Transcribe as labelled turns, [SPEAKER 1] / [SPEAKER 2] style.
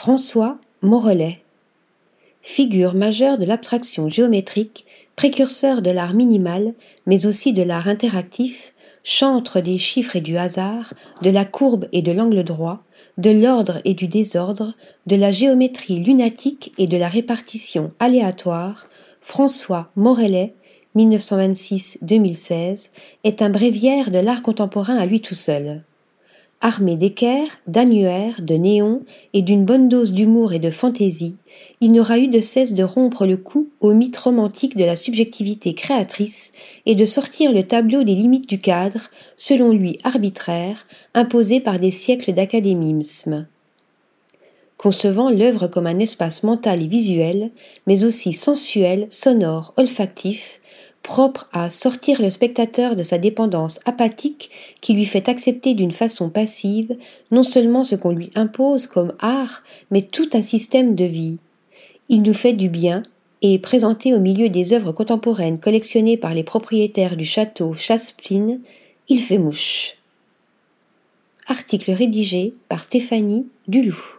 [SPEAKER 1] François Morellet. Figure majeure de l'abstraction géométrique, précurseur de l'art minimal, mais aussi de l'art interactif, chantre des chiffres et du hasard, de la courbe et de l'angle droit, de l'ordre et du désordre, de la géométrie lunatique et de la répartition aléatoire, François Morellet, 1926-2016, est un bréviaire de l'art contemporain à lui tout seul. Armé d'équerres, d'annuaires, de néons et d'une bonne dose d'humour et de fantaisie, il n'aura eu de cesse de rompre le cou au mythe romantique de la subjectivité créatrice et de sortir le tableau des limites du cadre, selon lui arbitraire, imposé par des siècles d'académisme. Concevant l'œuvre comme un espace mental et visuel, mais aussi sensuel, sonore, olfactif, propre à sortir le spectateur de sa dépendance apathique qui lui fait accepter d'une façon passive non seulement ce qu'on lui impose comme art, mais tout un système de vie. Il nous fait du bien et présenté au milieu des œuvres contemporaines collectionnées par les propriétaires du château Chaspline, il fait mouche. Article rédigé par Stéphanie Duloup.